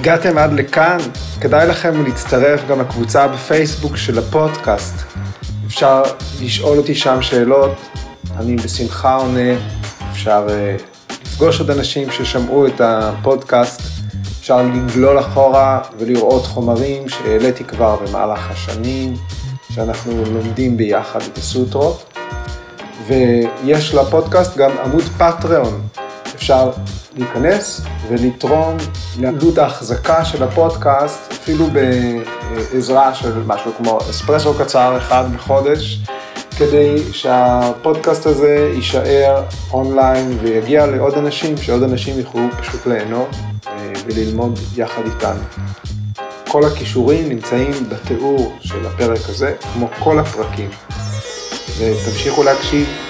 הגעתם עד לכאן, כדאי לכם להצטרף גם לקבוצה בפייסבוק של הפודקאסט. אפשר לשאול אותי שם שאלות, אני בשמחה עונה, אפשר uh, לפגוש עוד אנשים ששמעו את הפודקאסט, אפשר לגלול אחורה ולראות חומרים שהעליתי כבר במהלך השנים. שאנחנו לומדים ביחד את הסוטרות. ויש לפודקאסט גם עמוד פטריון, אפשר להיכנס ולתרום לעלות ההחזקה של הפודקאסט, אפילו בעזרה של משהו כמו אספרסו קצר אחד בחודש, כדי שהפודקאסט הזה יישאר אונליין ויגיע לעוד אנשים, שעוד אנשים יוכלו פשוט ליהנות אה, וללמוד יחד איתנו. כל הכישורים נמצאים בתיאור של הפרק הזה, כמו כל הפרקים. ותמשיכו להקשיב.